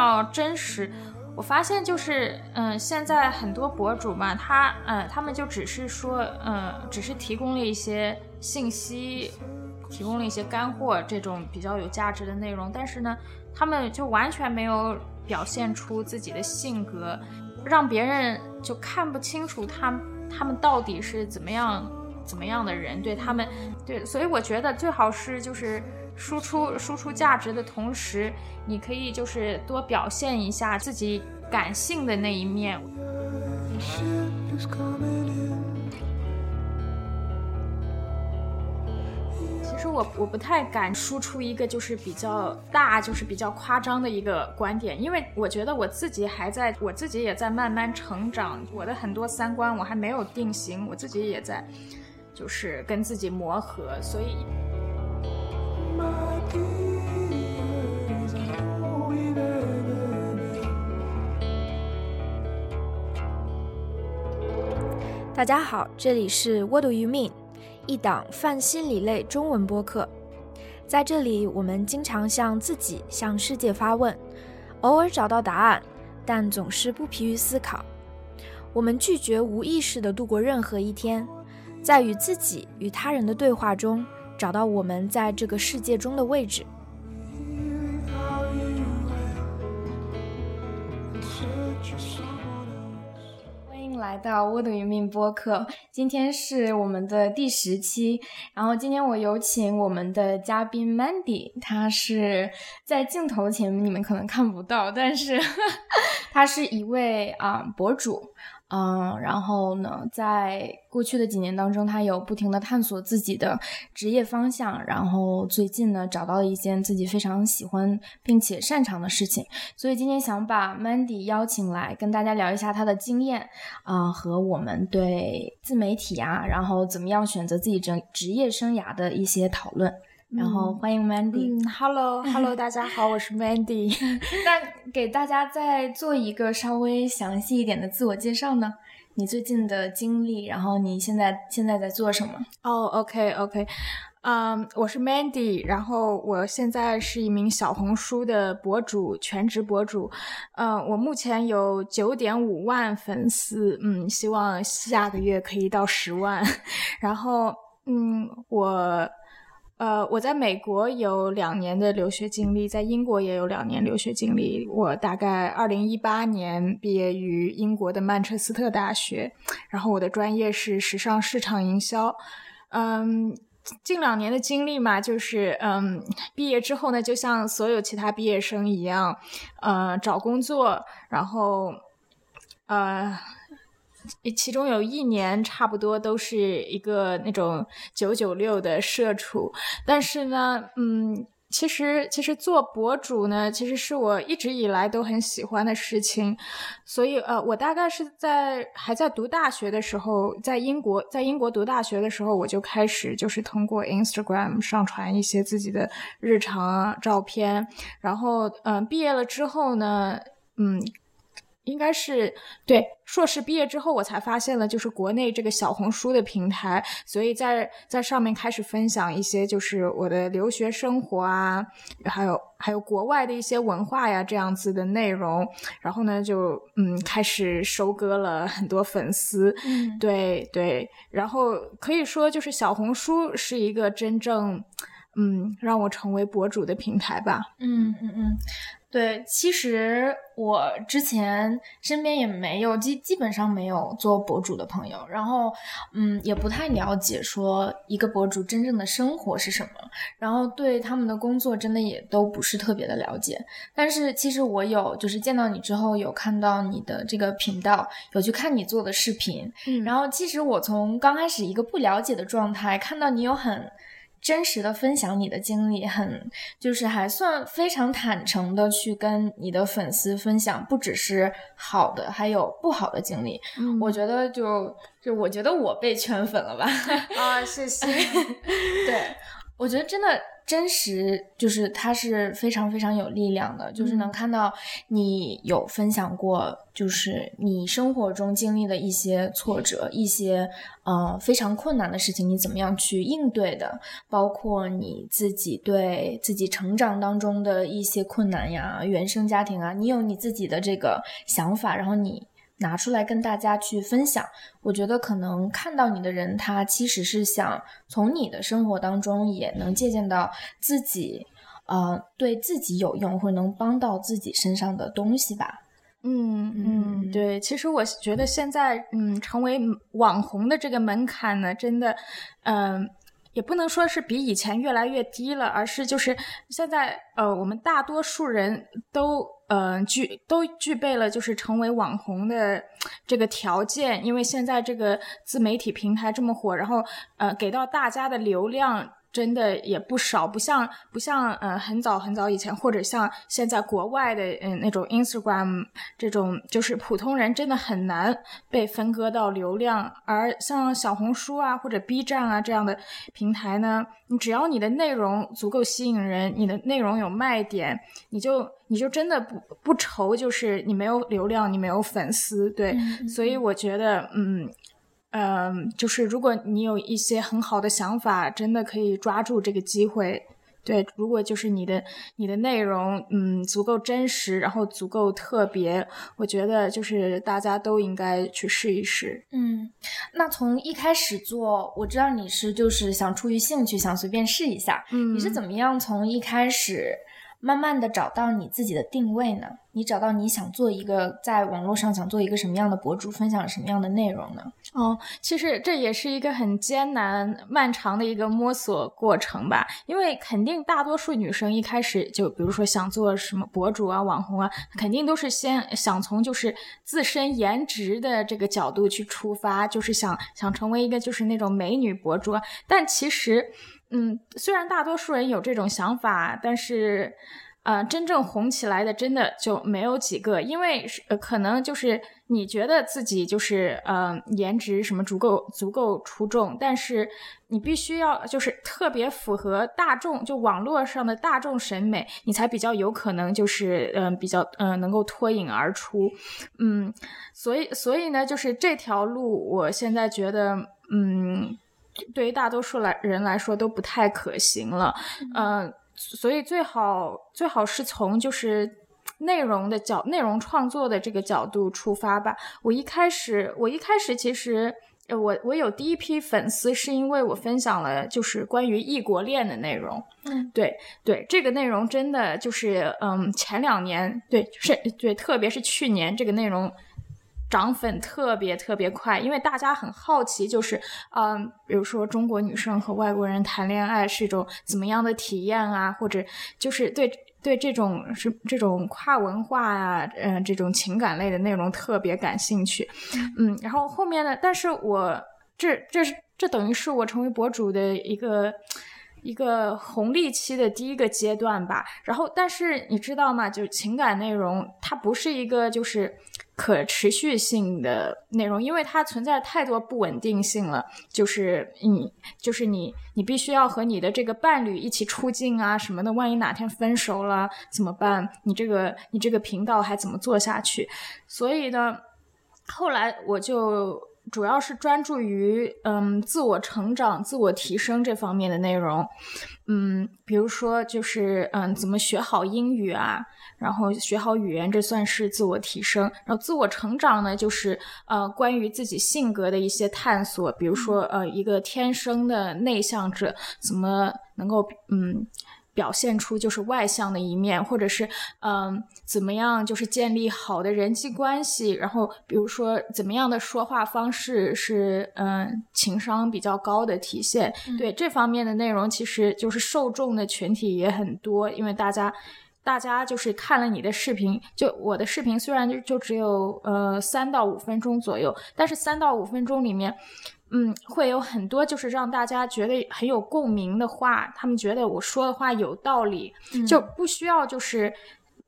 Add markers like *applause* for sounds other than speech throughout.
要真实。我发现就是，嗯，现在很多博主嘛，他，嗯，他们就只是说，嗯，只是提供了一些信息，提供了一些干货，这种比较有价值的内容，但是呢，他们就完全没有表现出自己的性格，让别人就看不清楚他他们到底是怎么样怎么样的人，对他们，对，所以我觉得最好是就是。输出输出价值的同时，你可以就是多表现一下自己感性的那一面。其实我我不太敢输出一个就是比较大，就是比较夸张的一个观点，因为我觉得我自己还在，我自己也在慢慢成长，我的很多三观我还没有定型，我自己也在就是跟自己磨合，所以。大家好，这里是 What Do You Mean，一档泛心理类中文播客。在这里，我们经常向自己、向世界发问，偶尔找到答案，但总是不疲于思考。我们拒绝无意识的度过任何一天，在与自己与他人的对话中。找到我们在这个世界中的位置。欢迎来到《我的云命》播客，今天是我们的第十期。然后今天我有请我们的嘉宾 Mandy，他是在镜头前你们可能看不到，但是 *laughs* 他是一位啊博主。嗯，然后呢，在过去的几年当中，他有不停的探索自己的职业方向，然后最近呢，找到了一件自己非常喜欢并且擅长的事情，所以今天想把 Mandy 邀请来跟大家聊一下他的经验啊，和我们对自媒体啊，然后怎么样选择自己职职业生涯的一些讨论。然后欢迎 Mandy。嗯，Hello，Hello，*laughs* 大家好，我是 Mandy。*laughs* 那给大家再做一个稍微详细一点的自我介绍呢？你最近的经历，然后你现在现在在做什么？哦，OK，OK，嗯，我是 Mandy，然后我现在是一名小红书的博主，全职博主。嗯，我目前有九点五万粉丝，嗯，希望下个月可以到十万。*laughs* 然后，嗯，我。呃，我在美国有两年的留学经历，在英国也有两年留学经历。我大概二零一八年毕业于英国的曼彻斯特大学，然后我的专业是时尚市场营销。嗯，近两年的经历嘛，就是嗯，毕业之后呢，就像所有其他毕业生一样，呃，找工作，然后呃。其中有一年差不多都是一个那种九九六的社畜，但是呢，嗯，其实其实做博主呢，其实是我一直以来都很喜欢的事情，所以呃，我大概是在还在读大学的时候，在英国在英国读大学的时候，我就开始就是通过 Instagram 上传一些自己的日常照片，然后嗯，毕业了之后呢，嗯。应该是对硕士毕业之后，我才发现了就是国内这个小红书的平台，所以在在上面开始分享一些就是我的留学生活啊，还有还有国外的一些文化呀这样子的内容，然后呢就嗯开始收割了很多粉丝，嗯，对对，然后可以说就是小红书是一个真正嗯让我成为博主的平台吧，嗯嗯嗯。对，其实我之前身边也没有基基本上没有做博主的朋友，然后嗯，也不太了解说一个博主真正的生活是什么，然后对他们的工作真的也都不是特别的了解。但是其实我有就是见到你之后有看到你的这个频道，有去看你做的视频，嗯，然后其实我从刚开始一个不了解的状态，看到你有很。真实的分享你的经历，很就是还算非常坦诚的去跟你的粉丝分享，不只是好的，还有不好的经历。我觉得就就我觉得我被圈粉了吧？啊，谢谢。*laughs* 对，我觉得真的真实，就是它是非常非常有力量的，就是能看到你有分享过，就是你生活中经历的一些挫折，一些呃非常困难的事情，你怎么样去应对的，包括你自己对自己成长当中的一些困难呀，原生家庭啊，你有你自己的这个想法，然后你。拿出来跟大家去分享，我觉得可能看到你的人，他其实是想从你的生活当中也能借鉴到自己，呃，对自己有用或者能帮到自己身上的东西吧。嗯嗯，对，其实我觉得现在，嗯，成为网红的这个门槛呢，真的，嗯。也不能说是比以前越来越低了，而是就是现在，呃，我们大多数人都，呃，具都具备了就是成为网红的这个条件，因为现在这个自媒体平台这么火，然后，呃，给到大家的流量。真的也不少，不像不像，呃，很早很早以前，或者像现在国外的，嗯，那种 Instagram 这种，就是普通人真的很难被分割到流量。而像小红书啊或者 B 站啊这样的平台呢，你只要你的内容足够吸引人，你的内容有卖点，你就你就真的不不愁，就是你没有流量，你没有粉丝，对。所以我觉得，嗯。嗯，就是如果你有一些很好的想法，真的可以抓住这个机会。对，如果就是你的你的内容，嗯，足够真实，然后足够特别，我觉得就是大家都应该去试一试。嗯，那从一开始做，我知道你是就是想出于兴趣，想随便试一下。嗯，你是怎么样从一开始？慢慢的找到你自己的定位呢？你找到你想做一个在网络上想做一个什么样的博主，分享什么样的内容呢？哦，其实这也是一个很艰难、漫长的一个摸索过程吧。因为肯定大多数女生一开始就，比如说想做什么博主啊、网红啊，肯定都是先想从就是自身颜值的这个角度去出发，就是想想成为一个就是那种美女博主。但其实。嗯，虽然大多数人有这种想法，但是，呃，真正红起来的真的就没有几个，因为呃，可能就是你觉得自己就是呃，颜值什么足够足够出众，但是你必须要就是特别符合大众，就网络上的大众审美，你才比较有可能就是嗯，比较嗯，能够脱颖而出。嗯，所以所以呢，就是这条路，我现在觉得嗯。对于大多数来人来说都不太可行了，嗯，所以最好最好是从就是内容的角内容创作的这个角度出发吧。我一开始我一开始其实我我有第一批粉丝是因为我分享了就是关于异国恋的内容，嗯，对对，这个内容真的就是嗯前两年对是对，特别是去年这个内容。涨粉特别特别快，因为大家很好奇，就是，嗯，比如说中国女生和外国人谈恋爱是一种怎么样的体验啊，或者就是对对这种是这种跨文化啊，嗯，这种情感类的内容特别感兴趣，嗯，然后后面呢，但是我这这是这等于是我成为博主的一个一个红利期的第一个阶段吧，然后但是你知道吗？就情感内容，它不是一个就是。可持续性的内容，因为它存在太多不稳定性了。就是你，就是你，你必须要和你的这个伴侣一起出镜啊什么的。万一哪天分手了怎么办？你这个，你这个频道还怎么做下去？所以呢，后来我就主要是专注于嗯自我成长、自我提升这方面的内容。嗯，比如说就是嗯怎么学好英语啊。然后学好语言，这算是自我提升。然后自我成长呢，就是呃关于自己性格的一些探索。比如说，呃，一个天生的内向者怎么能够嗯表现出就是外向的一面，或者是嗯怎么样就是建立好的人际关系。然后比如说怎么样的说话方式是嗯情商比较高的体现。对这方面的内容，其实就是受众的群体也很多，因为大家。大家就是看了你的视频，就我的视频虽然就就只有呃三到五分钟左右，但是三到五分钟里面，嗯，会有很多就是让大家觉得很有共鸣的话，他们觉得我说的话有道理，就不需要就是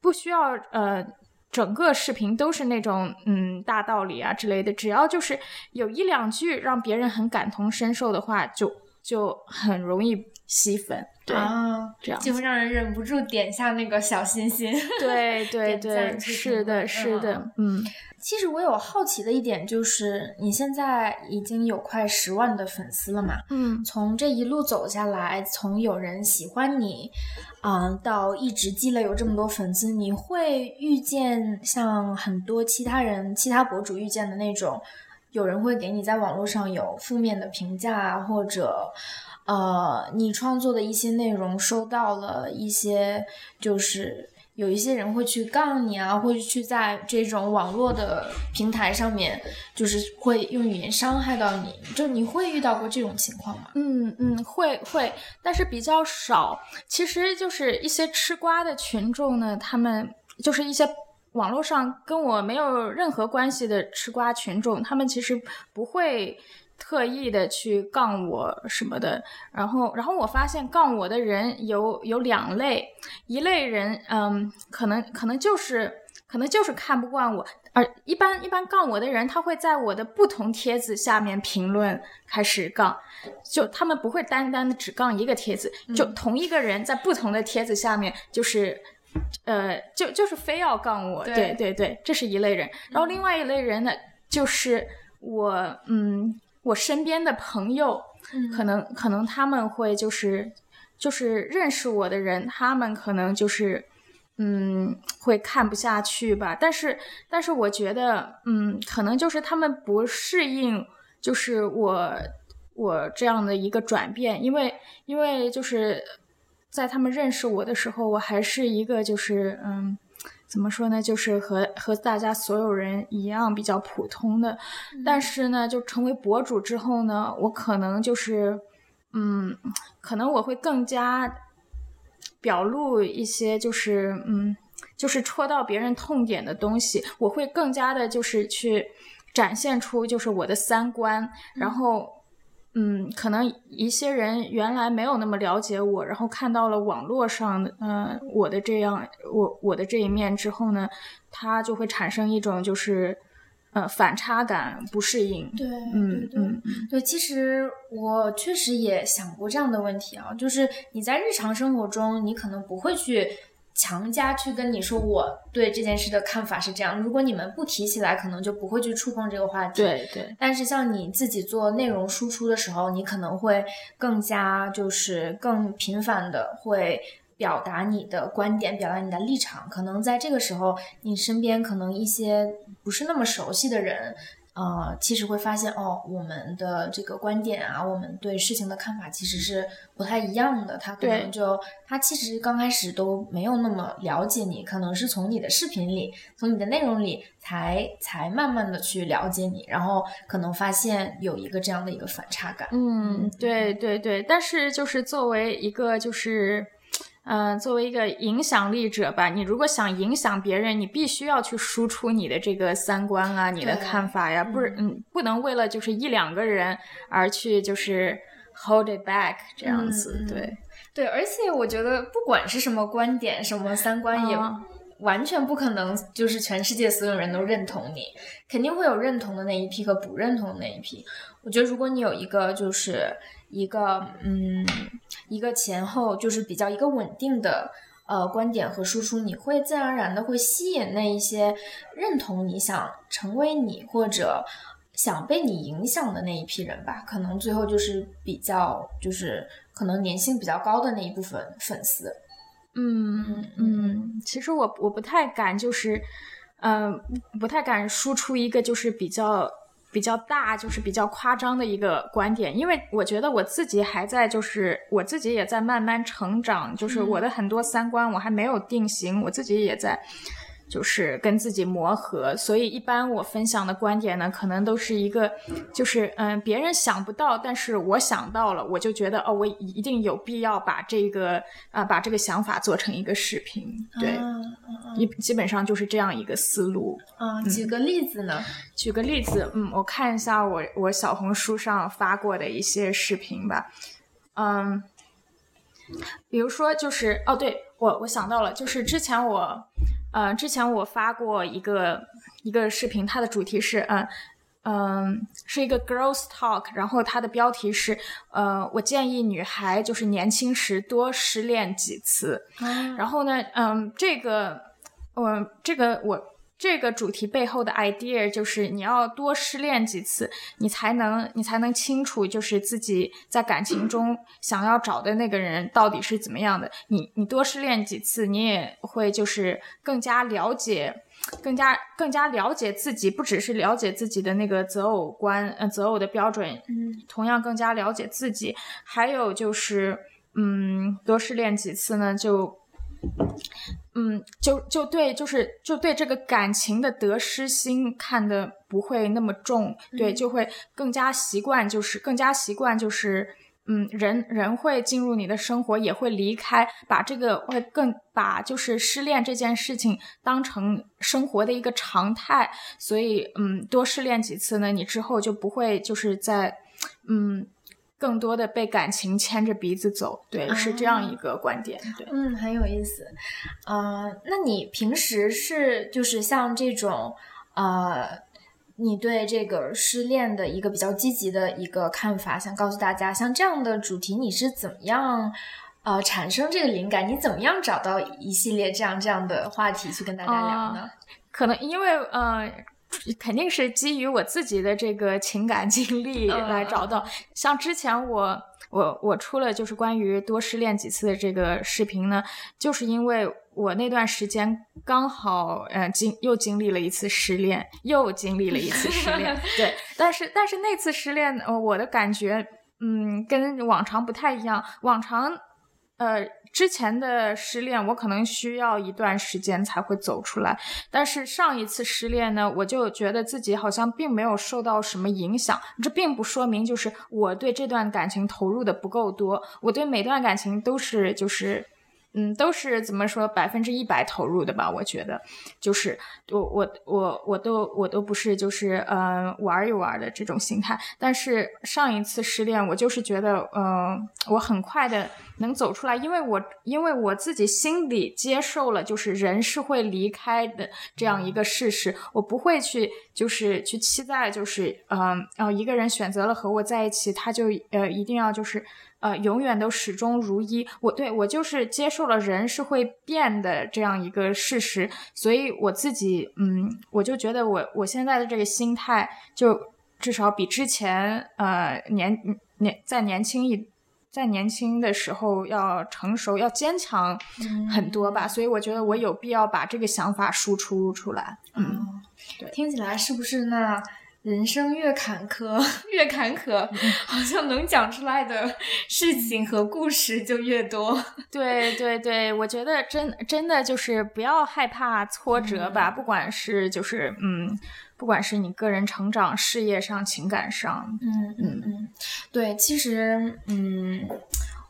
不需要呃整个视频都是那种嗯大道理啊之类的，只要就是有一两句让别人很感同身受的话就。就很容易吸粉。对，这样就会让人忍不住点下那个小心心。对对对，*laughs* 是的，是的，嗯。其实我有好奇的一点就是，你现在已经有快十万的粉丝了嘛？嗯。从这一路走下来，从有人喜欢你，啊，到一直积累有这么多粉丝，你会遇见像很多其他人、其他博主遇见的那种，有人会给你在网络上有负面的评价，或者。呃，你创作的一些内容收到了一些，就是有一些人会去杠你啊，会去在这种网络的平台上面，就是会用语言伤害到你，就你会遇到过这种情况吗？嗯嗯，会会，但是比较少。其实就是一些吃瓜的群众呢，他们就是一些网络上跟我没有任何关系的吃瓜群众，他们其实不会。特意的去杠我什么的，然后，然后我发现杠我的人有有两类，一类人，嗯，可能可能就是可能就是看不惯我，而一般一般杠我的人，他会在我的不同帖子下面评论开始杠，就他们不会单单的只杠一个帖子，就同一个人在不同的帖子下面，就是，呃，就就是非要杠我，对对对，这是一类人，然后另外一类人呢，就是我，嗯。我身边的朋友，可能可能他们会就是就是认识我的人，他们可能就是嗯会看不下去吧。但是但是我觉得嗯可能就是他们不适应，就是我我这样的一个转变，因为因为就是在他们认识我的时候，我还是一个就是嗯。怎么说呢？就是和和大家所有人一样比较普通的，但是呢，就成为博主之后呢，我可能就是，嗯，可能我会更加表露一些，就是嗯，就是戳到别人痛点的东西，我会更加的，就是去展现出就是我的三观，然后。嗯，可能一些人原来没有那么了解我，然后看到了网络上，嗯，我的这样，我我的这一面之后呢，他就会产生一种就是，呃，反差感，不适应。对，嗯嗯对，其实我确实也想过这样的问题啊，就是你在日常生活中，你可能不会去。强加去跟你说我对这件事的看法是这样，如果你们不提起来，可能就不会去触碰这个话题。对对。但是像你自己做内容输出的时候，你可能会更加就是更频繁的会表达你的观点，表达你的立场。可能在这个时候，你身边可能一些不是那么熟悉的人。呃，其实会发现哦，我们的这个观点啊，我们对事情的看法其实是不太一样的。他可能就他其实刚开始都没有那么了解你，可能是从你的视频里，从你的内容里才才慢慢的去了解你，然后可能发现有一个这样的一个反差感。嗯，对对对，但是就是作为一个就是。嗯，作为一个影响力者吧，你如果想影响别人，你必须要去输出你的这个三观啊，你的看法呀，不是，嗯，不能为了就是一两个人而去就是 hold it back 这样子，对，对，而且我觉得不管是什么观点，什么三观，也完全不可能就是全世界所有人都认同你，肯定会有认同的那一批和不认同的那一批。我觉得如果你有一个就是。一个嗯，一个前后就是比较一个稳定的呃观点和输出，你会自然而然的会吸引那一些认同你想成为你或者想被你影响的那一批人吧。可能最后就是比较就是可能粘性比较高的那一部分粉丝。嗯嗯，其实我我不太敢就是嗯不太敢输出一个就是比较。比较大，就是比较夸张的一个观点，因为我觉得我自己还在，就是我自己也在慢慢成长，就是我的很多三观我还没有定型，我自己也在。就是跟自己磨合，所以一般我分享的观点呢，可能都是一个，就是嗯，别人想不到，但是我想到了，我就觉得哦，我一定有必要把这个啊，把这个想法做成一个视频，对，一基本上就是这样一个思路。嗯，举个例子呢？举个例子，嗯，我看一下我我小红书上发过的一些视频吧，嗯，比如说就是哦，对我我想到了，就是之前我。呃，之前我发过一个一个视频，它的主题是，嗯嗯，是一个 girls talk，然后它的标题是，呃，我建议女孩就是年轻时多失恋几次。然后呢，嗯，这个，我这个我这个主题背后的 idea 就是你要多失恋几次，你才能你才能清楚，就是自己在感情中想要找的那个人到底是怎么样的。你你多失恋几次，你也会就是更加了解。更加更加了解自己，不只是了解自己的那个择偶观，呃，择偶的标准，嗯，同样更加了解自己。还有就是，嗯，多失恋几次呢，就，嗯，就就对，就是就对这个感情的得失心看的不会那么重，对，就会更加习惯，就是更加习惯，就是。嗯，人人会进入你的生活，也会离开，把这个会更把就是失恋这件事情当成生活的一个常态，所以嗯，多失恋几次呢，你之后就不会就是在嗯更多的被感情牵着鼻子走，对，是这样一个观点，对，嗯，很有意思，呃，那你平时是就是像这种呃。你对这个失恋的一个比较积极的一个看法，想告诉大家，像这样的主题，你是怎么样，呃，产生这个灵感？你怎么样找到一系列这样这样的话题去跟大家聊呢？可能因为呃，肯定是基于我自己的这个情感经历来找到。像之前我我我出了就是关于多失恋几次的这个视频呢，就是因为。我那段时间刚好，呃，经又经历了一次失恋，又经历了一次失恋，*laughs* 对。但是，但是那次失恋，呃，我的感觉，嗯，跟往常不太一样。往常，呃，之前的失恋，我可能需要一段时间才会走出来。但是上一次失恋呢，我就觉得自己好像并没有受到什么影响。这并不说明就是我对这段感情投入的不够多。我对每段感情都是就是。嗯，都是怎么说百分之一百投入的吧？我觉得，就是我我我我都我都不是就是呃玩一玩的这种心态。但是上一次失恋，我就是觉得，嗯，我很快的能走出来，因为我因为我自己心里接受了，就是人是会离开的这样一个事实，我不会去就是去期待，就是嗯，然后一个人选择了和我在一起，他就呃一定要就是。呃，永远都始终如一。我对我就是接受了人是会变的这样一个事实，所以我自己，嗯，我就觉得我我现在的这个心态，就至少比之前，呃，年年再年轻一在年轻的时候要成熟、要坚强很多吧。所以我觉得我有必要把这个想法输出出来。嗯，对，听起来是不是那？人生越坎坷，*laughs* 越坎坷，好像能讲出来的事情和故事就越多。*laughs* 对对对，我觉得真真的就是不要害怕挫折吧，不管是就是嗯，不管是你个人成长、事业上、情感上，嗯嗯嗯，对，其实嗯，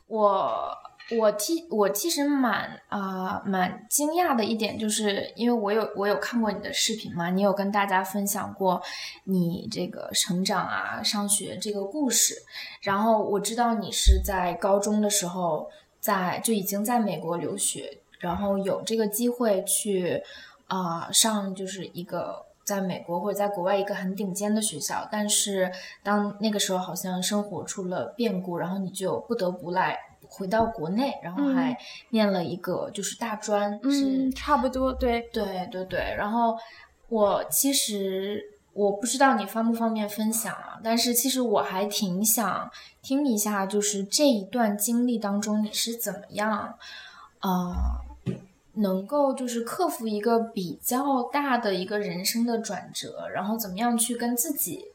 我。我其我其实蛮啊蛮惊讶的一点，就是因为我有我有看过你的视频嘛，你有跟大家分享过你这个成长啊、上学这个故事，然后我知道你是在高中的时候在就已经在美国留学，然后有这个机会去啊上就是一个在美国或者在国外一个很顶尖的学校，但是当那个时候好像生活出了变故，然后你就不得不来。回到国内，然后还念了一个就是大专，是差不多，对对对对。然后我其实我不知道你方不方便分享啊，但是其实我还挺想听一下，就是这一段经历当中你是怎么样啊，能够就是克服一个比较大的一个人生的转折，然后怎么样去跟自己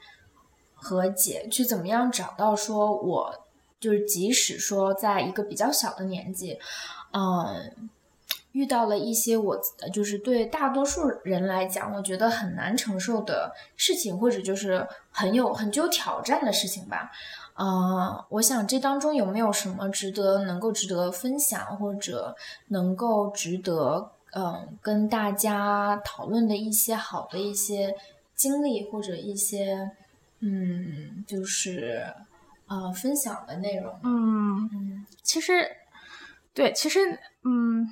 和解，去怎么样找到说我。就是即使说在一个比较小的年纪，嗯，遇到了一些我就是对大多数人来讲，我觉得很难承受的事情，或者就是很有很具有挑战的事情吧。嗯，我想这当中有没有什么值得能够值得分享，或者能够值得嗯跟大家讨论的一些好的一些经历，或者一些嗯就是。呃，分享的内容。嗯嗯，其实，对，其实，嗯，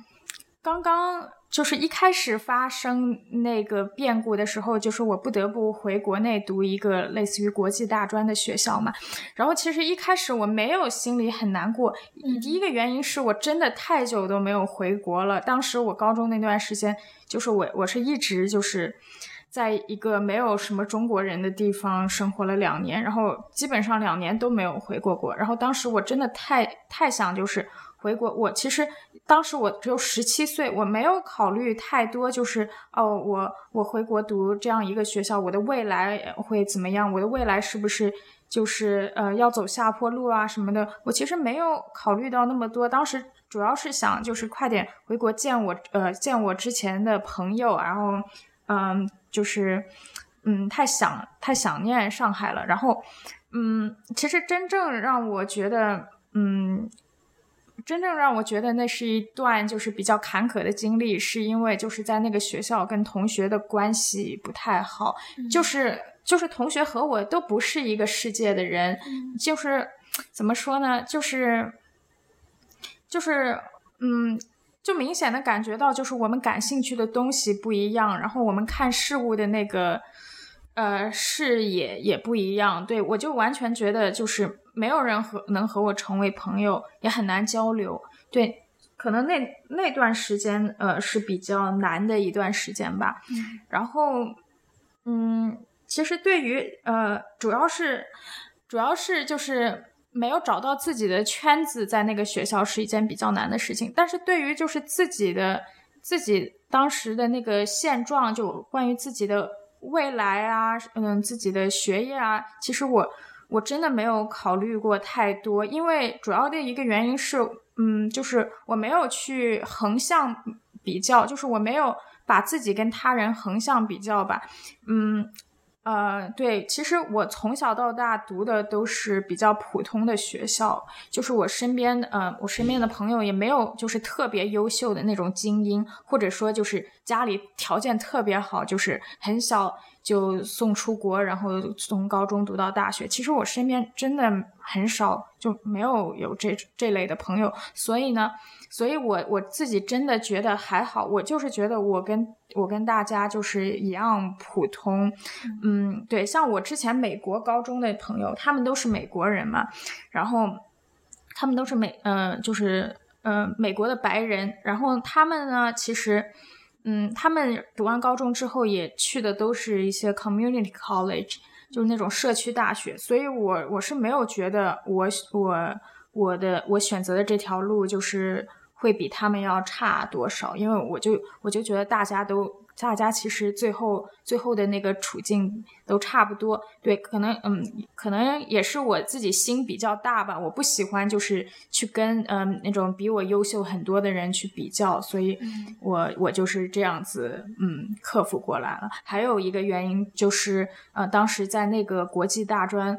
刚刚就是一开始发生那个变故的时候，就是我不得不回国内读一个类似于国际大专的学校嘛。然后其实一开始我没有心里很难过，第一个原因是我真的太久都没有回国了。当时我高中那段时间，就是我我是一直就是在一个没有什么中国人的地方生活了两年，然后基本上两年都没有回过国。然后当时我真的太太想就是回国，我其实。当时我只有十七岁，我没有考虑太多，就是哦，我我回国读这样一个学校，我的未来会怎么样？我的未来是不是就是呃要走下坡路啊什么的？我其实没有考虑到那么多。当时主要是想就是快点回国见我呃见我之前的朋友，然后嗯就是嗯太想太想念上海了。然后嗯，其实真正让我觉得嗯。真正让我觉得那是一段就是比较坎坷的经历，是因为就是在那个学校跟同学的关系不太好，就是就是同学和我都不是一个世界的人，就是怎么说呢，就是就是嗯，就明显的感觉到就是我们感兴趣的东西不一样，然后我们看事物的那个呃视野也不一样，对我就完全觉得就是。没有人和能和我成为朋友，也很难交流。对，可能那那段时间，呃，是比较难的一段时间吧。嗯。然后，嗯，其实对于呃，主要是主要是就是没有找到自己的圈子，在那个学校是一件比较难的事情。但是对于就是自己的自己当时的那个现状，就关于自己的未来啊，嗯，自己的学业啊，其实我。我真的没有考虑过太多，因为主要的一个原因是，嗯，就是我没有去横向比较，就是我没有把自己跟他人横向比较吧，嗯。呃，对，其实我从小到大读的都是比较普通的学校，就是我身边，呃，我身边的朋友也没有就是特别优秀的那种精英，或者说就是家里条件特别好，就是很小就送出国，然后从高中读到大学。其实我身边真的很少，就没有有这这类的朋友，所以呢。所以，我我自己真的觉得还好，我就是觉得我跟我跟大家就是一样普通，嗯，对，像我之前美国高中的朋友，他们都是美国人嘛，然后他们都是美，嗯，就是嗯美国的白人，然后他们呢，其实，嗯，他们读完高中之后也去的都是一些 community college，就是那种社区大学，所以我我是没有觉得我我我的我选择的这条路就是。会比他们要差多少？因为我就我就觉得大家都大家其实最后最后的那个处境都差不多。对，可能嗯，可能也是我自己心比较大吧。我不喜欢就是去跟嗯那种比我优秀很多的人去比较，所以我我就是这样子嗯克服过来了。还有一个原因就是呃当时在那个国际大专，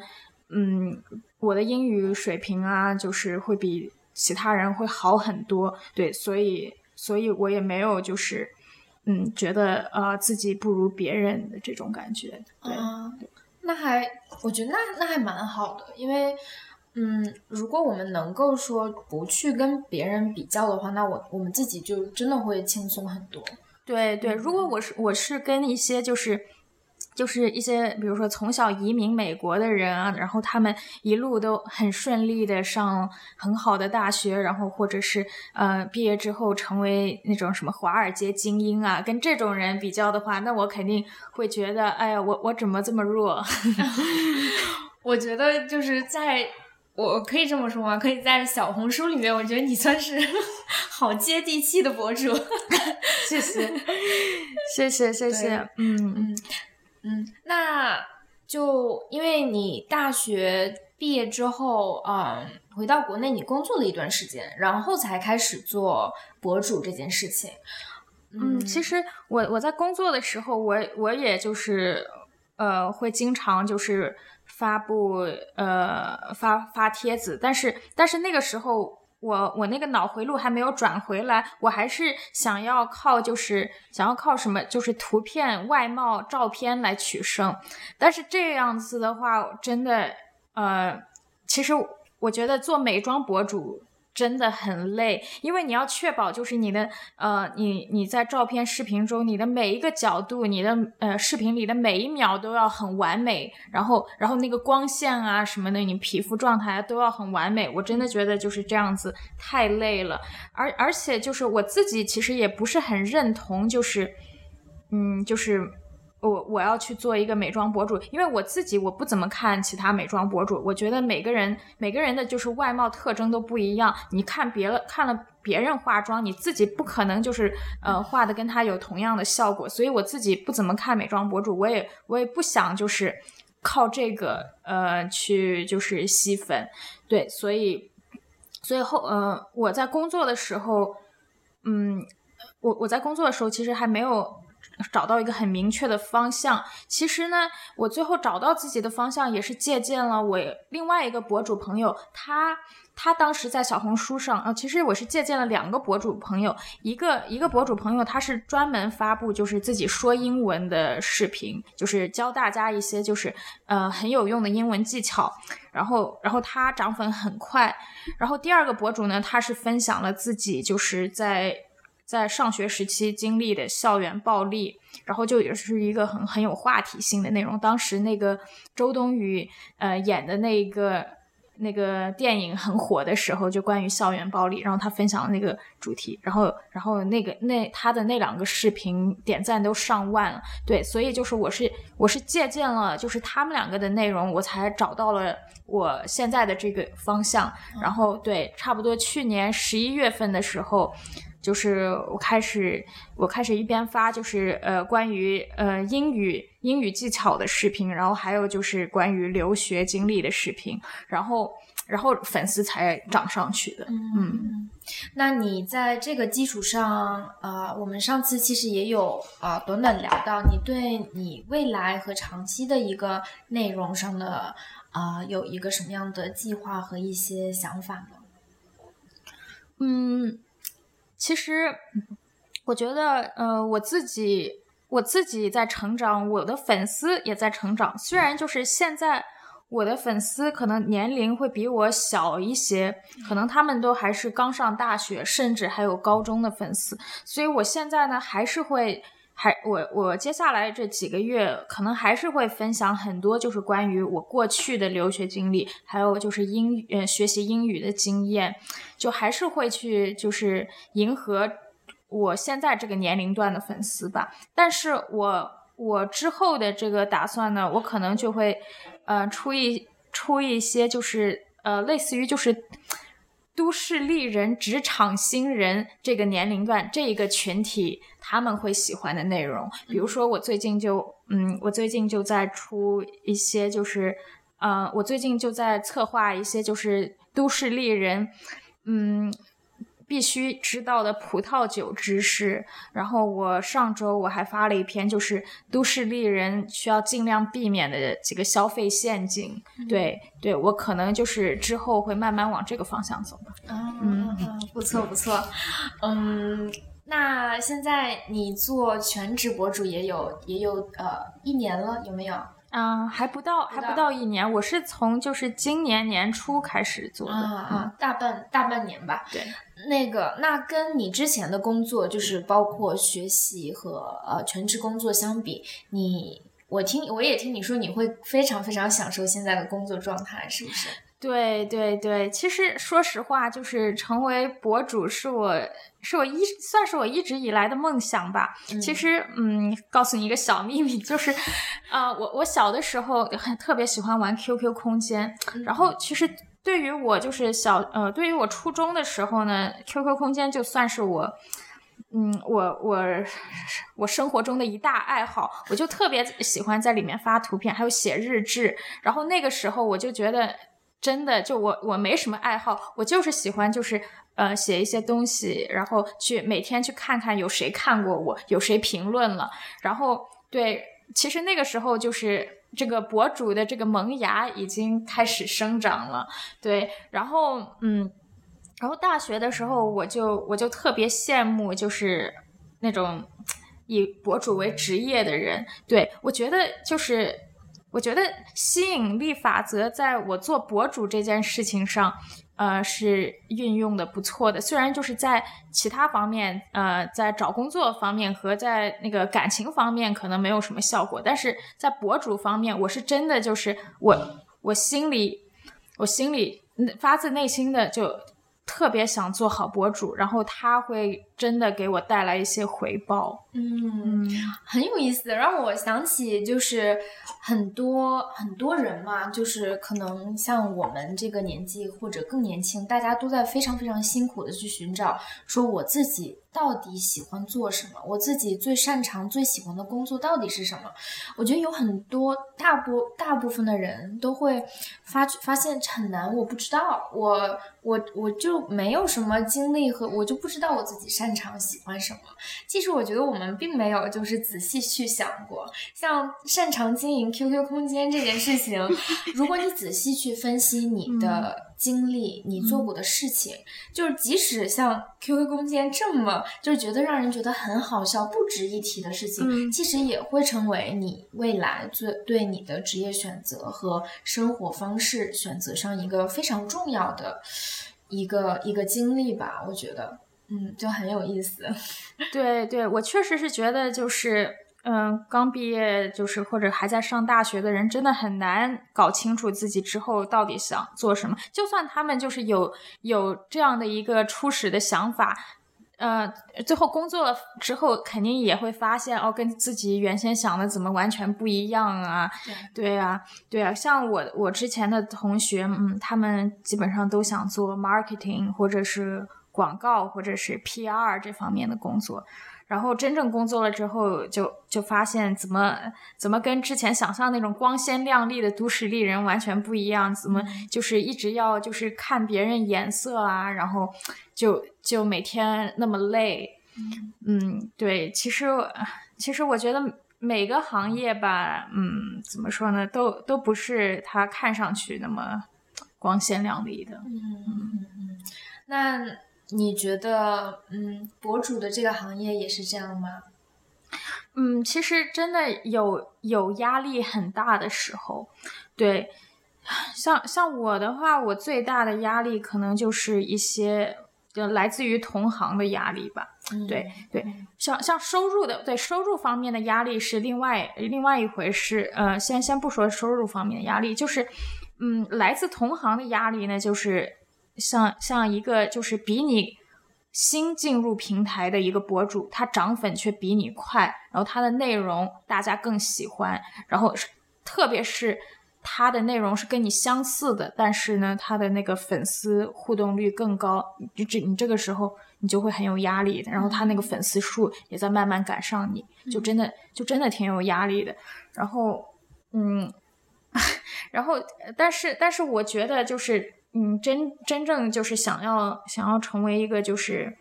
嗯，我的英语水平啊，就是会比。其他人会好很多，对，所以，所以我也没有就是，嗯，觉得呃自己不如别人的这种感觉，对，那还，我觉得那那还蛮好的，因为，嗯，如果我们能够说不去跟别人比较的话，那我我们自己就真的会轻松很多，对对，如果我是我是跟一些就是。就是一些，比如说从小移民美国的人啊，然后他们一路都很顺利的上很好的大学，然后或者是呃毕业之后成为那种什么华尔街精英啊，跟这种人比较的话，那我肯定会觉得，哎呀，我我怎么这么弱？*laughs* 我觉得就是在我可以这么说吗？可以在小红书里面，我觉得你算是 *laughs* 好接地气的博主。谢谢，*laughs* 谢谢，谢谢，嗯嗯。嗯，那就因为你大学毕业之后，嗯，回到国内你工作了一段时间，然后才开始做博主这件事情。嗯，其实我我在工作的时候，我我也就是呃，会经常就是发布呃发发帖子，但是但是那个时候。我我那个脑回路还没有转回来，我还是想要靠就是想要靠什么就是图片外貌照片来取胜，但是这样子的话，真的呃，其实我觉得做美妆博主真的很累，因为你要确保就是你的呃，你你在照片、视频中你的每一个角度，你的呃视频里的每一秒都要很完美，然后然后那个光线啊什么的，你皮肤状态都要很完美。我真的觉得就是这样子太累了，而而且就是我自己其实也不是很认同，就是嗯，就是。我我要去做一个美妆博主，因为我自己我不怎么看其他美妆博主，我觉得每个人每个人的就是外貌特征都不一样。你看别了看了别人化妆，你自己不可能就是呃画的跟他有同样的效果，所以我自己不怎么看美妆博主，我也我也不想就是靠这个呃去就是吸粉，对，所以所以后呃我在工作的时候，嗯，我我在工作的时候其实还没有。找到一个很明确的方向。其实呢，我最后找到自己的方向也是借鉴了我另外一个博主朋友，他他当时在小红书上啊，其实我是借鉴了两个博主朋友，一个一个博主朋友他是专门发布就是自己说英文的视频，就是教大家一些就是呃很有用的英文技巧，然后然后他涨粉很快。然后第二个博主呢，他是分享了自己就是在。在上学时期经历的校园暴力，然后就也是一个很很有话题性的内容。当时那个周冬雨呃演的那个那个电影很火的时候，就关于校园暴力，然后他分享那个主题，然后然后那个那他的那两个视频点赞都上万了。对，所以就是我是我是借鉴了就是他们两个的内容，我才找到了我现在的这个方向。然后对，差不多去年十一月份的时候。就是我开始，我开始一边发就是呃关于呃英语英语技巧的视频，然后还有就是关于留学经历的视频，然后然后粉丝才涨上去的。嗯，那你在这个基础上，呃，我们上次其实也有啊短短聊到你对你未来和长期的一个内容上的啊有一个什么样的计划和一些想法呢？嗯。其实，我觉得，呃，我自己，我自己在成长，我的粉丝也在成长。虽然就是现在，我的粉丝可能年龄会比我小一些，可能他们都还是刚上大学，甚至还有高中的粉丝。所以我现在呢，还是会。还我我接下来这几个月可能还是会分享很多，就是关于我过去的留学经历，还有就是英呃学习英语的经验，就还是会去就是迎合我现在这个年龄段的粉丝吧。但是我我之后的这个打算呢，我可能就会呃出一出一些就是呃类似于就是都市丽人、职场新人这个年龄段这一个群体。他们会喜欢的内容，比如说我最近就，嗯，我最近就在出一些，就是，呃，我最近就在策划一些，就是都市丽人，嗯，必须知道的葡萄酒知识。然后我上周我还发了一篇，就是都市丽人需要尽量避免的几个消费陷阱。对，对我可能就是之后会慢慢往这个方向走吧。嗯，不错不错，嗯。那现在你做全职博主也有也有呃一年了，有没有？嗯，还不到，还不到一年。我是从就是今年年初开始做的，啊，大半大半年吧。对，那个那跟你之前的工作，就是包括学习和呃全职工作相比，你我听我也听你说你会非常非常享受现在的工作状态，是不是？对对对，其实说实话，就是成为博主是我是我一算是我一直以来的梦想吧。其实，嗯，告诉你一个小秘密，就是，啊，我我小的时候很特别喜欢玩 QQ 空间，然后其实对于我就是小呃，对于我初中的时候呢，QQ 空间就算是我，嗯，我我我生活中的一大爱好，我就特别喜欢在里面发图片，还有写日志，然后那个时候我就觉得。真的，就我我没什么爱好，我就是喜欢就是呃写一些东西，然后去每天去看看有谁看过我，有谁评论了，然后对，其实那个时候就是这个博主的这个萌芽已经开始生长了，对，然后嗯，然后大学的时候我就我就特别羡慕就是那种以博主为职业的人，对我觉得就是。我觉得吸引力法则在我做博主这件事情上，呃，是运用的不错的。虽然就是在其他方面，呃，在找工作方面和在那个感情方面可能没有什么效果，但是在博主方面，我是真的就是我我心里我心里发自内心的就特别想做好博主，然后他会真的给我带来一些回报。嗯，很有意思，让我想起就是很多很多人嘛，就是可能像我们这个年纪或者更年轻，大家都在非常非常辛苦的去寻找，说我自己到底喜欢做什么，我自己最擅长、最喜欢的工作到底是什么？我觉得有很多大部大部分的人都会发发现很难，我不知道，我我我就没有什么经历和我就不知道我自己擅长喜欢什么。其实我觉得我们。并没有就是仔细去想过，像擅长经营 QQ 空间这件事情，如果你仔细去分析你的经历，你做过的事情，就是即使像 QQ 空间这么就是觉得让人觉得很好笑、不值一提的事情，其实也会成为你未来最对你的职业选择和生活方式选择上一个非常重要的一个一个经历吧，我觉得。嗯，就很有意思。*laughs* 对对，我确实是觉得，就是嗯，刚毕业就是或者还在上大学的人，真的很难搞清楚自己之后到底想做什么。就算他们就是有有这样的一个初始的想法，呃，最后工作了之后，肯定也会发现哦，跟自己原先想的怎么完全不一样啊？对啊，对啊，像我我之前的同学，嗯，他们基本上都想做 marketing 或者是。广告或者是 PR 这方面的工作，然后真正工作了之后，就就发现怎么怎么跟之前想象那种光鲜亮丽的都市丽人完全不一样，怎么就是一直要就是看别人眼色啊，然后就就每天那么累。嗯，对，其实其实我觉得每个行业吧，嗯，怎么说呢，都都不是它看上去那么光鲜亮丽的。嗯嗯嗯，那。你觉得，嗯，博主的这个行业也是这样吗？嗯，其实真的有有压力很大的时候，对，像像我的话，我最大的压力可能就是一些就来自于同行的压力吧。对对，像像收入的，对收入方面的压力是另外另外一回事。呃，先先不说收入方面的压力，就是嗯，来自同行的压力呢，就是。像像一个就是比你新进入平台的一个博主，他涨粉却比你快，然后他的内容大家更喜欢，然后特别是他的内容是跟你相似的，但是呢，他的那个粉丝互动率更高，你这你这个时候你就会很有压力的，然后他那个粉丝数也在慢慢赶上你，就真的就真的挺有压力的。然后嗯，*laughs* 然后但是但是我觉得就是。嗯，真真正就是想要想要成为一个就是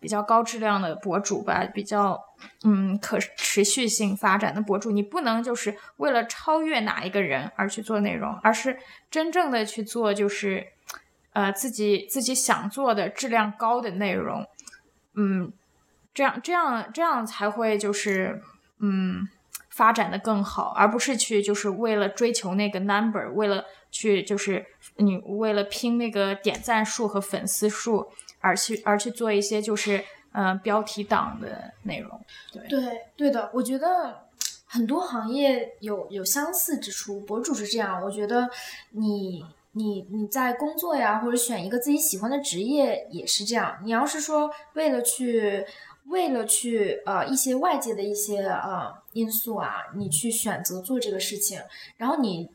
比较高质量的博主吧，比较嗯可持续性发展的博主，你不能就是为了超越哪一个人而去做内容，而是真正的去做就是呃自己自己想做的质量高的内容，嗯，这样这样这样才会就是嗯发展的更好，而不是去就是为了追求那个 number，为了去就是。你为了拼那个点赞数和粉丝数而去而去做一些就是嗯标题党的内容，对对对的，我觉得很多行业有有相似之处，博主是这样。我觉得你你你在工作呀，或者选一个自己喜欢的职业也是这样。你要是说为了去为了去呃一些外界的一些呃因素啊，你去选择做这个事情，然后你。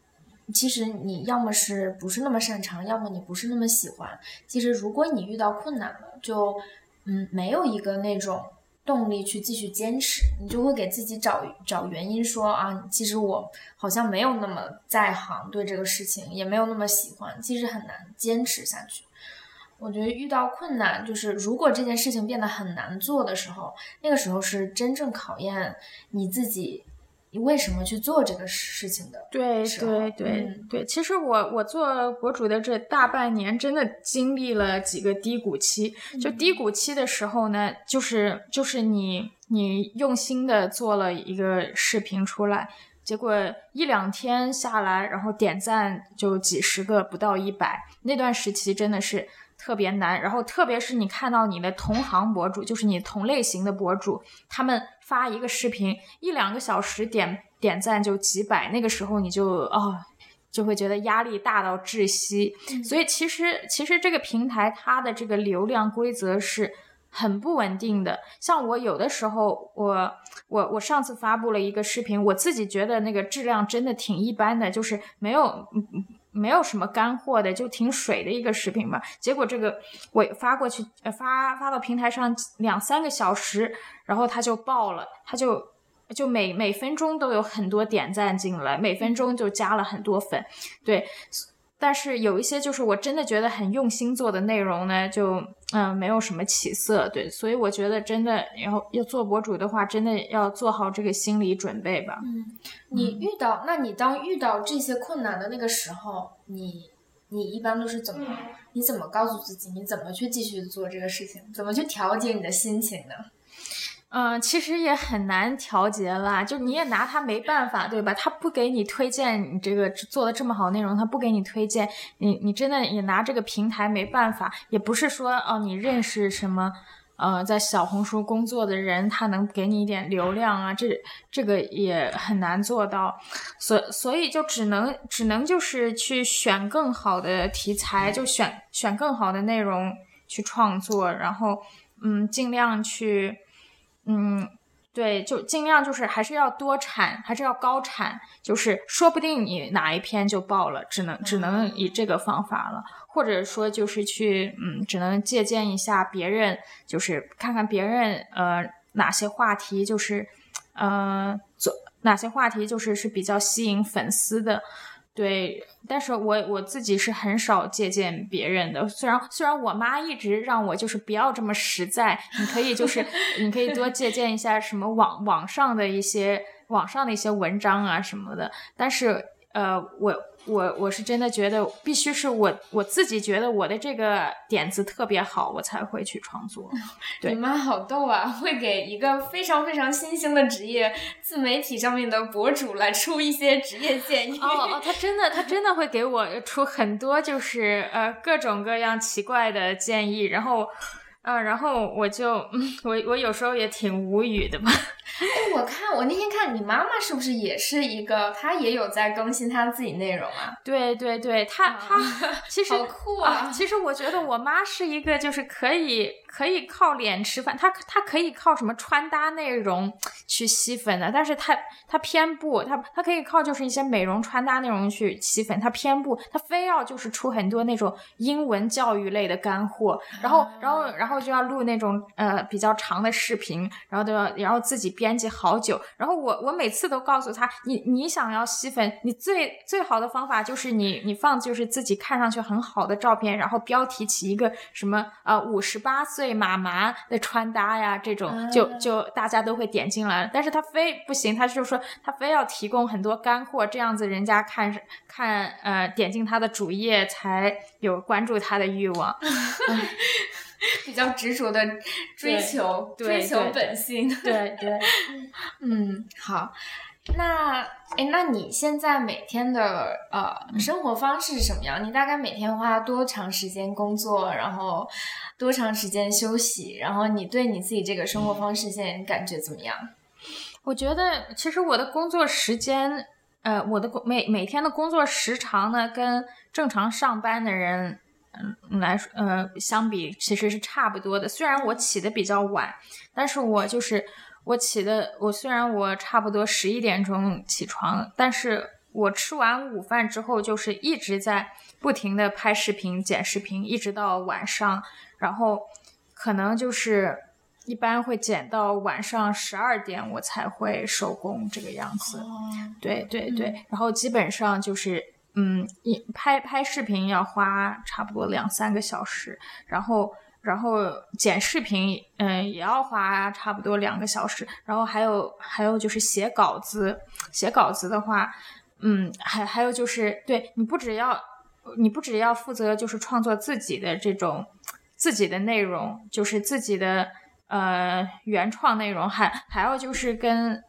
其实你要么是不是那么擅长，要么你不是那么喜欢。其实如果你遇到困难了，就嗯没有一个那种动力去继续坚持，你就会给自己找找原因说啊，其实我好像没有那么在行，对这个事情也没有那么喜欢，其实很难坚持下去。我觉得遇到困难，就是如果这件事情变得很难做的时候，那个时候是真正考验你自己。你为什么去做这个事情的？对对对对，其实我我做博主的这大半年，真的经历了几个低谷期。就低谷期的时候呢，就是就是你你用心的做了一个视频出来，结果一两天下来，然后点赞就几十个，不到一百。那段时期真的是特别难。然后特别是你看到你的同行博主，就是你同类型的博主，他们发一个视频一两个小时点点赞就几百，那个时候你就啊。就会觉得压力大到窒息，所以其实其实这个平台它的这个流量规则是很不稳定的。像我有的时候，我我我上次发布了一个视频，我自己觉得那个质量真的挺一般的，就是没有没有什么干货的，就挺水的一个视频吧。结果这个我发过去，发发到平台上两三个小时，然后它就爆了，它就。就每每分钟都有很多点赞进来，每分钟就加了很多粉，对。但是有一些就是我真的觉得很用心做的内容呢，就嗯没有什么起色，对。所以我觉得真的要要做博主的话，真的要做好这个心理准备吧。嗯，你遇到那你当遇到这些困难的那个时候，你你一般都是怎么？你怎么告诉自己？你怎么去继续做这个事情？怎么去调节你的心情呢？嗯，其实也很难调节啦，就你也拿他没办法，对吧？他不给你推荐你这个做的这么好内容，他不给你推荐，你你真的也拿这个平台没办法。也不是说哦，你认识什么呃在小红书工作的人，他能给你一点流量啊，这这个也很难做到。所所以就只能只能就是去选更好的题材，就选选更好的内容去创作，然后嗯，尽量去。嗯，对，就尽量就是还是要多产，还是要高产，就是说不定你哪一篇就爆了，只能只能以这个方法了，或者说就是去嗯，只能借鉴一下别人，就是看看别人呃哪些话题就是呃做哪些话题就是是比较吸引粉丝的。对，但是我我自己是很少借鉴别人的。虽然虽然我妈一直让我就是不要这么实在，你可以就是 *laughs* 你可以多借鉴一下什么网网上的一些网上的一些文章啊什么的，但是呃我。我我是真的觉得必须是我我自己觉得我的这个点子特别好，我才会去创作。*laughs* 你妈好逗啊，会给一个非常非常新兴的职业自媒体上面的博主来出一些职业建议。哦哦，他真的他 *laughs* 真的会给我出很多就是呃各种各样奇怪的建议，然后。啊，然后我就，我我有时候也挺无语的吧。哎，我看我那天看你妈妈是不是也是一个，她也有在更新她自己内容啊？对对对，她她其实好酷啊！其实我觉得我妈是一个，就是可以。可以靠脸吃饭，她她可以靠什么穿搭内容去吸粉的，但是她她偏不，她她可以靠就是一些美容穿搭内容去吸粉，她偏不，她非要就是出很多那种英文教育类的干货，然后然后然后就要录那种呃比较长的视频，然后都要然后自己编辑好久，然后我我每次都告诉他，你你想要吸粉，你最最好的方法就是你你放就是自己看上去很好的照片，然后标题起一个什么呃五十八岁。对妈妈的穿搭呀，这种就就大家都会点进来，但是他非不行，他就说他非要提供很多干货，这样子人家看看呃点进他的主页才有关注他的欲望，*laughs* 比较执着的追求追求本性，对对，*laughs* 嗯，好。那哎，那你现在每天的呃生活方式是什么样？你大概每天花多长时间工作，然后多长时间休息？然后你对你自己这个生活方式现在感觉怎么样？我觉得其实我的工作时间，呃，我的工每每天的工作时长呢，跟正常上班的人嗯来说，呃相比其实是差不多的。虽然我起的比较晚，但是我就是。我起的，我虽然我差不多十一点钟起床，但是我吃完午饭之后，就是一直在不停的拍视频、剪视频，一直到晚上，然后可能就是一般会剪到晚上十二点，我才会收工这个样子。对对对，然后基本上就是，嗯，一拍拍视频要花差不多两三个小时，然后。然后剪视频，嗯，也要花差不多两个小时。然后还有还有就是写稿子，写稿子的话，嗯，还还有就是，对你不只要你不只要负责就是创作自己的这种自己的内容，就是自己的呃原创内容，还还要就是跟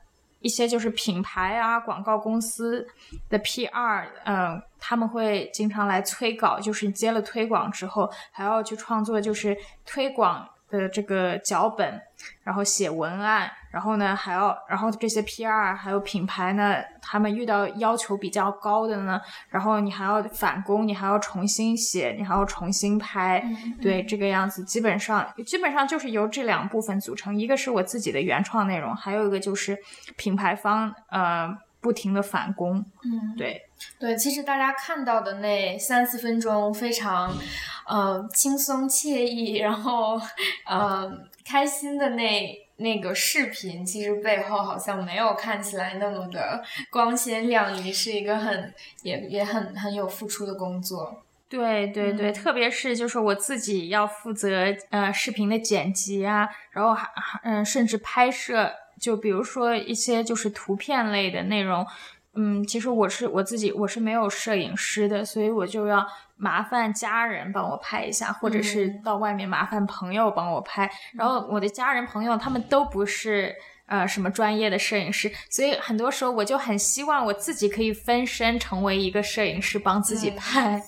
一些就是品牌啊、广告公司的 PR，嗯，他们会经常来催稿，就是接了推广之后，还要去创作就是推广的这个脚本，然后写文案，然后呢还要，然后这些 PR 还有品牌呢，他们遇到要求比较高的呢，然后你还要返工，你还要重新写，你还要重新拍，对这个样子，基本上基本上就是由这两部分组成，一个是我自己的原创内容，还有一个就是品牌方呃不停的返工，嗯，对。对，其实大家看到的那三四分钟非常，呃，轻松惬意，然后，呃，开心的那那个视频，其实背后好像没有看起来那么的光鲜亮丽，是一个很也也很很有付出的工作。对对对，特别是就是我自己要负责呃视频的剪辑啊，然后还嗯甚至拍摄，就比如说一些就是图片类的内容。嗯，其实我是我自己，我是没有摄影师的，所以我就要麻烦家人帮我拍一下，或者是到外面麻烦朋友帮我拍。然后我的家人朋友他们都不是呃什么专业的摄影师，所以很多时候我就很希望我自己可以分身成为一个摄影师，帮自己拍。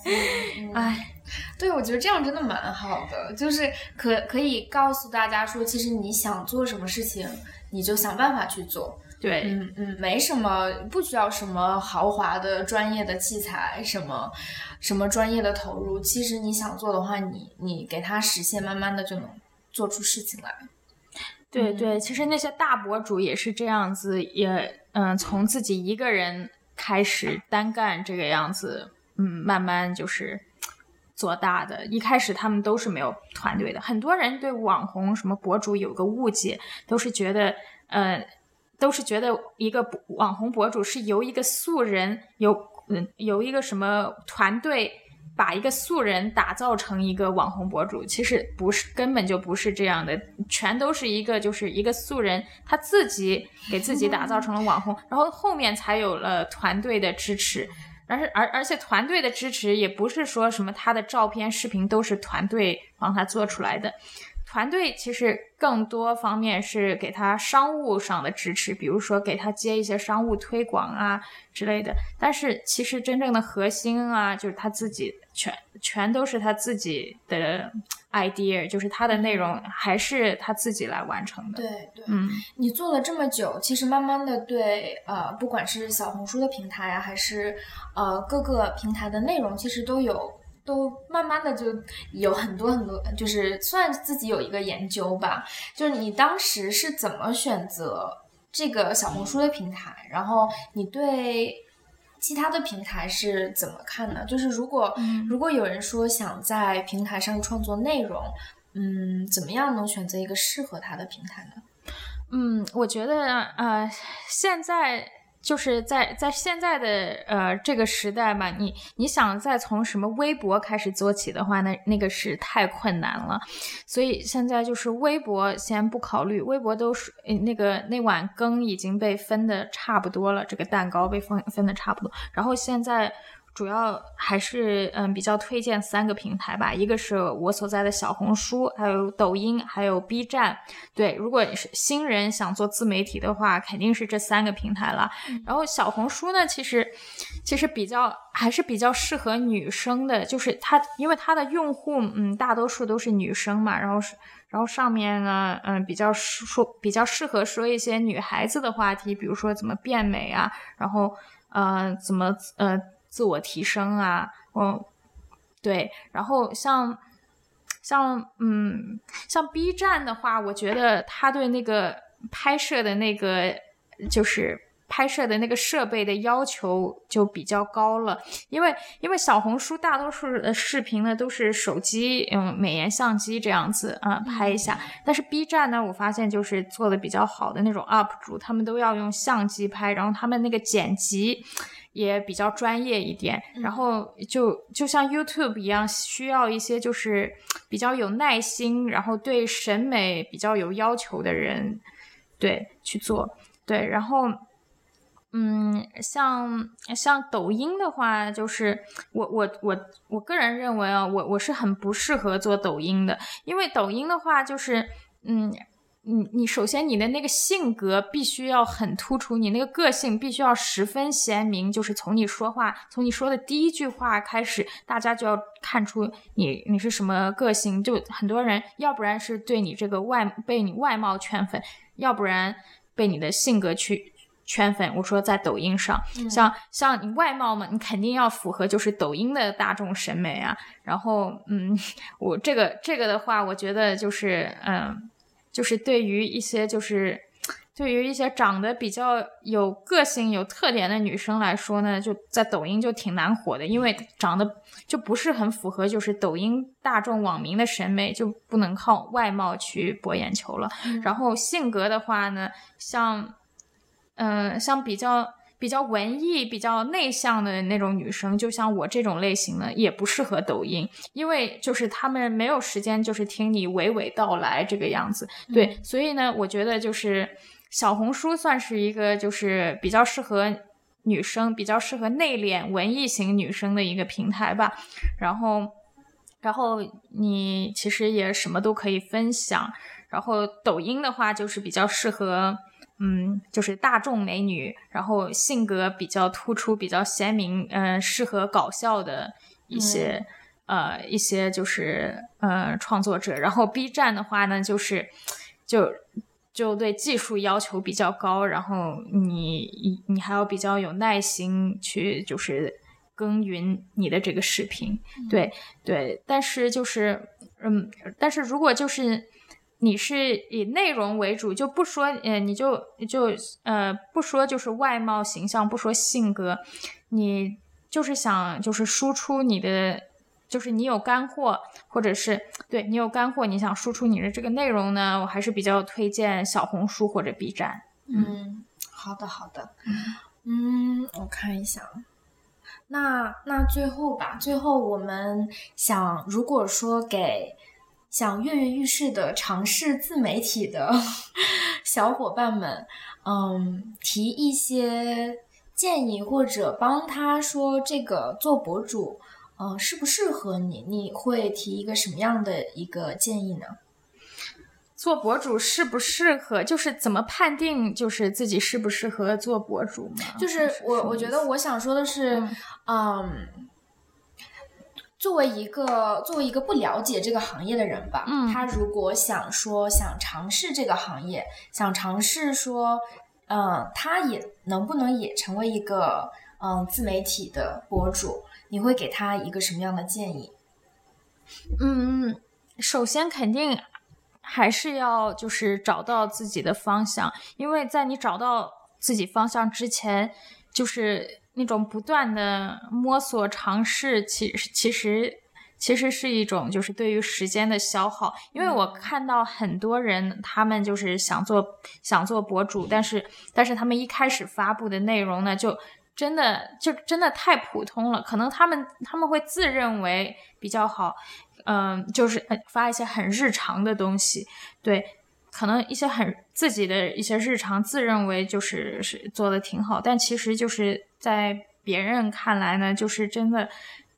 哎，对，我觉得这样真的蛮好的，就是可可以告诉大家说，其实你想做什么事情，你就想办法去做。对，嗯嗯，没什么，不需要什么豪华的专业的器材，什么什么专业的投入。其实你想做的话，你你给它实现，慢慢的就能做出事情来。对对，其实那些大博主也是这样子，也嗯，从自己一个人开始单干这个样子，嗯，慢慢就是做大的。一开始他们都是没有团队的，很多人对网红什么博主有个误解，都是觉得，呃。都是觉得一个网红博主是由一个素人，由嗯由一个什么团队把一个素人打造成一个网红博主，其实不是，根本就不是这样的，全都是一个就是一个素人他自己给自己打造成了网红，然后后面才有了团队的支持，而是而而且团队的支持也不是说什么他的照片视频都是团队帮他做出来的。团队其实更多方面是给他商务上的支持，比如说给他接一些商务推广啊之类的。但是其实真正的核心啊，就是他自己全全都是他自己的 idea，就是他的内容还是他自己来完成的。对对，嗯，你做了这么久，其实慢慢的对呃，不管是小红书的平台啊，还是呃各个平台的内容，其实都有。都慢慢的就有很多很多，就是算自己有一个研究吧。就是你当时是怎么选择这个小红书的平台？然后你对其他的平台是怎么看呢？就是如果如果有人说想在平台上创作内容，嗯，怎么样能选择一个适合他的平台呢？嗯，我觉得呃，现在。就是在在现在的呃这个时代嘛，你你想再从什么微博开始做起的话，那那个是太困难了。所以现在就是微博先不考虑，微博都是那个那碗羹已经被分的差不多了，这个蛋糕被分分的差不多。然后现在。主要还是嗯比较推荐三个平台吧，一个是我所在的小红书，还有抖音，还有 B 站。对，如果是新人想做自媒体的话，肯定是这三个平台了。然后小红书呢，其实其实比较还是比较适合女生的，就是它因为它的用户嗯大多数都是女生嘛，然后是然后上面呢嗯比较说比较适合说一些女孩子的话题，比如说怎么变美啊，然后呃怎么呃。自我提升啊，嗯，对，然后像像嗯像 B 站的话，我觉得他对那个拍摄的那个就是拍摄的那个设备的要求就比较高了，因为因为小红书大多数的视频呢都是手机嗯美颜相机这样子啊拍一下，但是 B 站呢，我发现就是做的比较好的那种 UP 主，他们都要用相机拍，然后他们那个剪辑。也比较专业一点，然后就就像 YouTube 一样，需要一些就是比较有耐心，然后对审美比较有要求的人，对去做。对，然后，嗯，像像抖音的话，就是我我我我个人认为啊，我我是很不适合做抖音的，因为抖音的话就是，嗯。你你首先你的那个性格必须要很突出，你那个个性必须要十分鲜明，就是从你说话，从你说的第一句话开始，大家就要看出你你是什么个性。就很多人，要不然是对你这个外被你外貌圈粉，要不然被你的性格去圈粉。我说在抖音上，像像你外貌嘛，你肯定要符合就是抖音的大众审美啊。然后嗯，*laughs* 我这个这个的话，我觉得就是嗯。就是对于一些就是对于一些长得比较有个性、有特点的女生来说呢，就在抖音就挺难火的，因为长得就不是很符合就是抖音大众网民的审美，就不能靠外貌去博眼球了。然后性格的话呢，像嗯，像比较。比较文艺、比较内向的那种女生，就像我这种类型的，也不适合抖音，因为就是他们没有时间，就是听你娓娓道来这个样子。对，所以呢，我觉得就是小红书算是一个就是比较适合女生、比较适合内敛文艺型女生的一个平台吧。然后，然后你其实也什么都可以分享。然后抖音的话，就是比较适合。嗯，就是大众美女，然后性格比较突出、比较鲜明，嗯，适合搞笑的一些呃一些就是呃创作者。然后 B 站的话呢，就是就就对技术要求比较高，然后你你还要比较有耐心去就是耕耘你的这个视频，对对。但是就是嗯，但是如果就是。你是以内容为主，就不说，呃，你就就呃不说，就是外貌形象，不说性格，你就是想就是输出你的，就是你有干货，或者是对你有干货，你想输出你的这个内容呢，我还是比较推荐小红书或者 B 站。嗯，好的好的，嗯，我看一下，那那最后吧，最后我们想，如果说给。想跃跃欲试的尝试自媒体的 *laughs* 小伙伴们，嗯，提一些建议或者帮他说这个做博主，嗯，适不适合你？你会提一个什么样的一个建议呢？做博主适不适合？就是怎么判定就是自己适不适合做博主吗？就是我，我觉得我想说的是，嗯。作为一个作为一个不了解这个行业的人吧，嗯，他如果想说想尝试这个行业，想尝试说，嗯，他也能不能也成为一个嗯自媒体的博主？你会给他一个什么样的建议？嗯，首先肯定还是要就是找到自己的方向，因为在你找到自己方向之前，就是。那种不断的摸索尝试，其其实其实是一种就是对于时间的消耗。因为我看到很多人，他们就是想做想做博主，但是但是他们一开始发布的内容呢，就真的就真的太普通了。可能他们他们会自认为比较好，嗯，就是发一些很日常的东西，对。可能一些很自己的一些日常，自认为就是是做的挺好，但其实就是在别人看来呢，就是真的，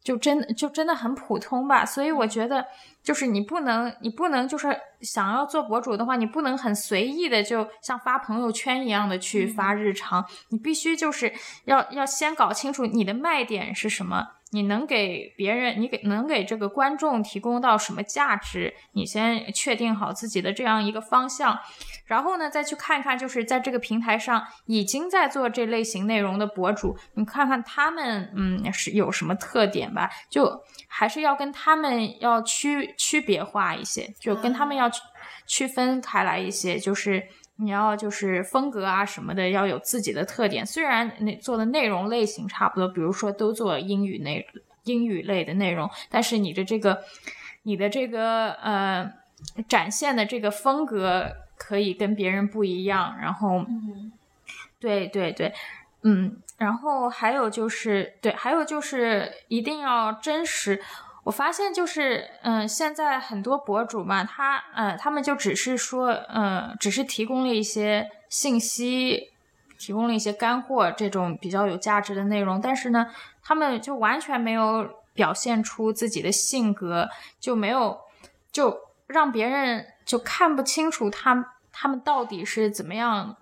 就真的就真的很普通吧。所以我觉得，就是你不能，你不能就是想要做博主的话，你不能很随意的，就像发朋友圈一样的去发日常，你必须就是要要先搞清楚你的卖点是什么。你能给别人，你给能给这个观众提供到什么价值？你先确定好自己的这样一个方向，然后呢，再去看看，就是在这个平台上已经在做这类型内容的博主，你看看他们，嗯，是有什么特点吧？就还是要跟他们要区区别化一些，就跟他们要区分开来一些，就是。你要就是风格啊什么的要有自己的特点，虽然那做的内容类型差不多，比如说都做英语内英语类的内容，但是你的这个你的这个呃展现的这个风格可以跟别人不一样。然后，对对对，嗯，然后还有就是对，还有就是一定要真实。我发现就是，嗯，现在很多博主嘛，他，呃，他们就只是说，嗯，只是提供了一些信息，提供了一些干货，这种比较有价值的内容，但是呢，他们就完全没有表现出自己的性格，就没有，就让别人就看不清楚他。他们到底是怎么样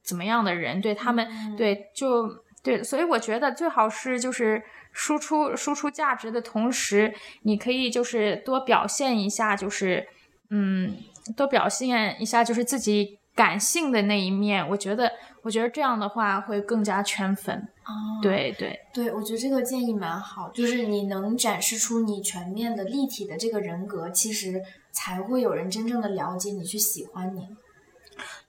怎么样的人，对他们对就对，所以我觉得最好是就是输出输出价值的同时，你可以就是多表现一下，就是嗯，多表现一下就是自己感性的那一面。我觉得我觉得这样的话会更加圈粉。哦，对对对，我觉得这个建议蛮好，就是你能展示出你全面的立体的这个人格，其实才会有人真正的了解你，去喜欢你。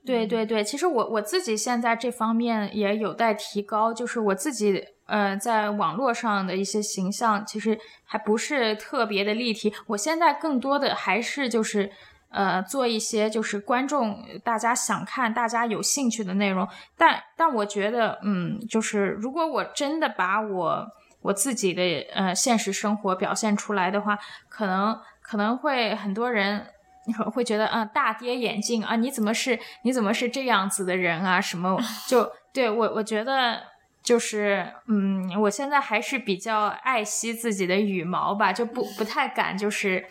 对对对，其实我我自己现在这方面也有待提高，就是我自己呃在网络上的一些形象，其实还不是特别的立体。我现在更多的还是就是呃做一些就是观众大家想看、大家有兴趣的内容。但但我觉得，嗯，就是如果我真的把我我自己的呃现实生活表现出来的话，可能可能会很多人。*laughs* 会觉得啊，大跌眼镜啊！你怎么是你怎么是这样子的人啊？什么就对我我觉得就是嗯，我现在还是比较爱惜自己的羽毛吧，就不不太敢就是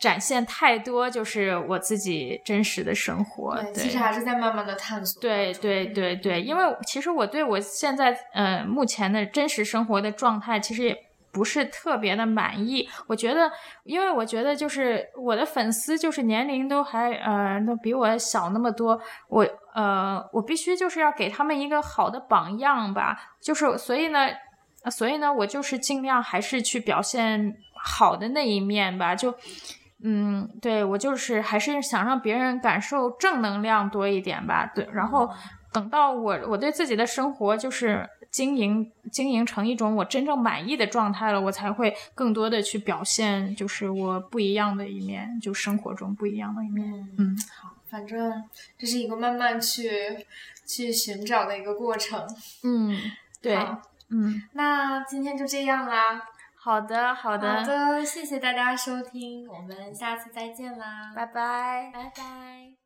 展现太多，就是我自己真实的生活。对，其实还是在慢慢的探索。对对对对，因为其实我对我现在呃目前的真实生活的状态，其实也。不是特别的满意，我觉得，因为我觉得就是我的粉丝就是年龄都还呃都比我小那么多，我呃我必须就是要给他们一个好的榜样吧，就是所以呢，所以呢我就是尽量还是去表现好的那一面吧，就嗯对我就是还是想让别人感受正能量多一点吧，对，然后等到我我对自己的生活就是。经营经营成一种我真正满意的状态了，我才会更多的去表现，就是我不一样的一面，就生活中不一样的一面。嗯，好，反正这是一个慢慢去去寻找的一个过程。嗯，对，嗯，那今天就这样啦。好的，好的，好的，谢谢大家收听，我们下次再见啦，拜拜，拜拜。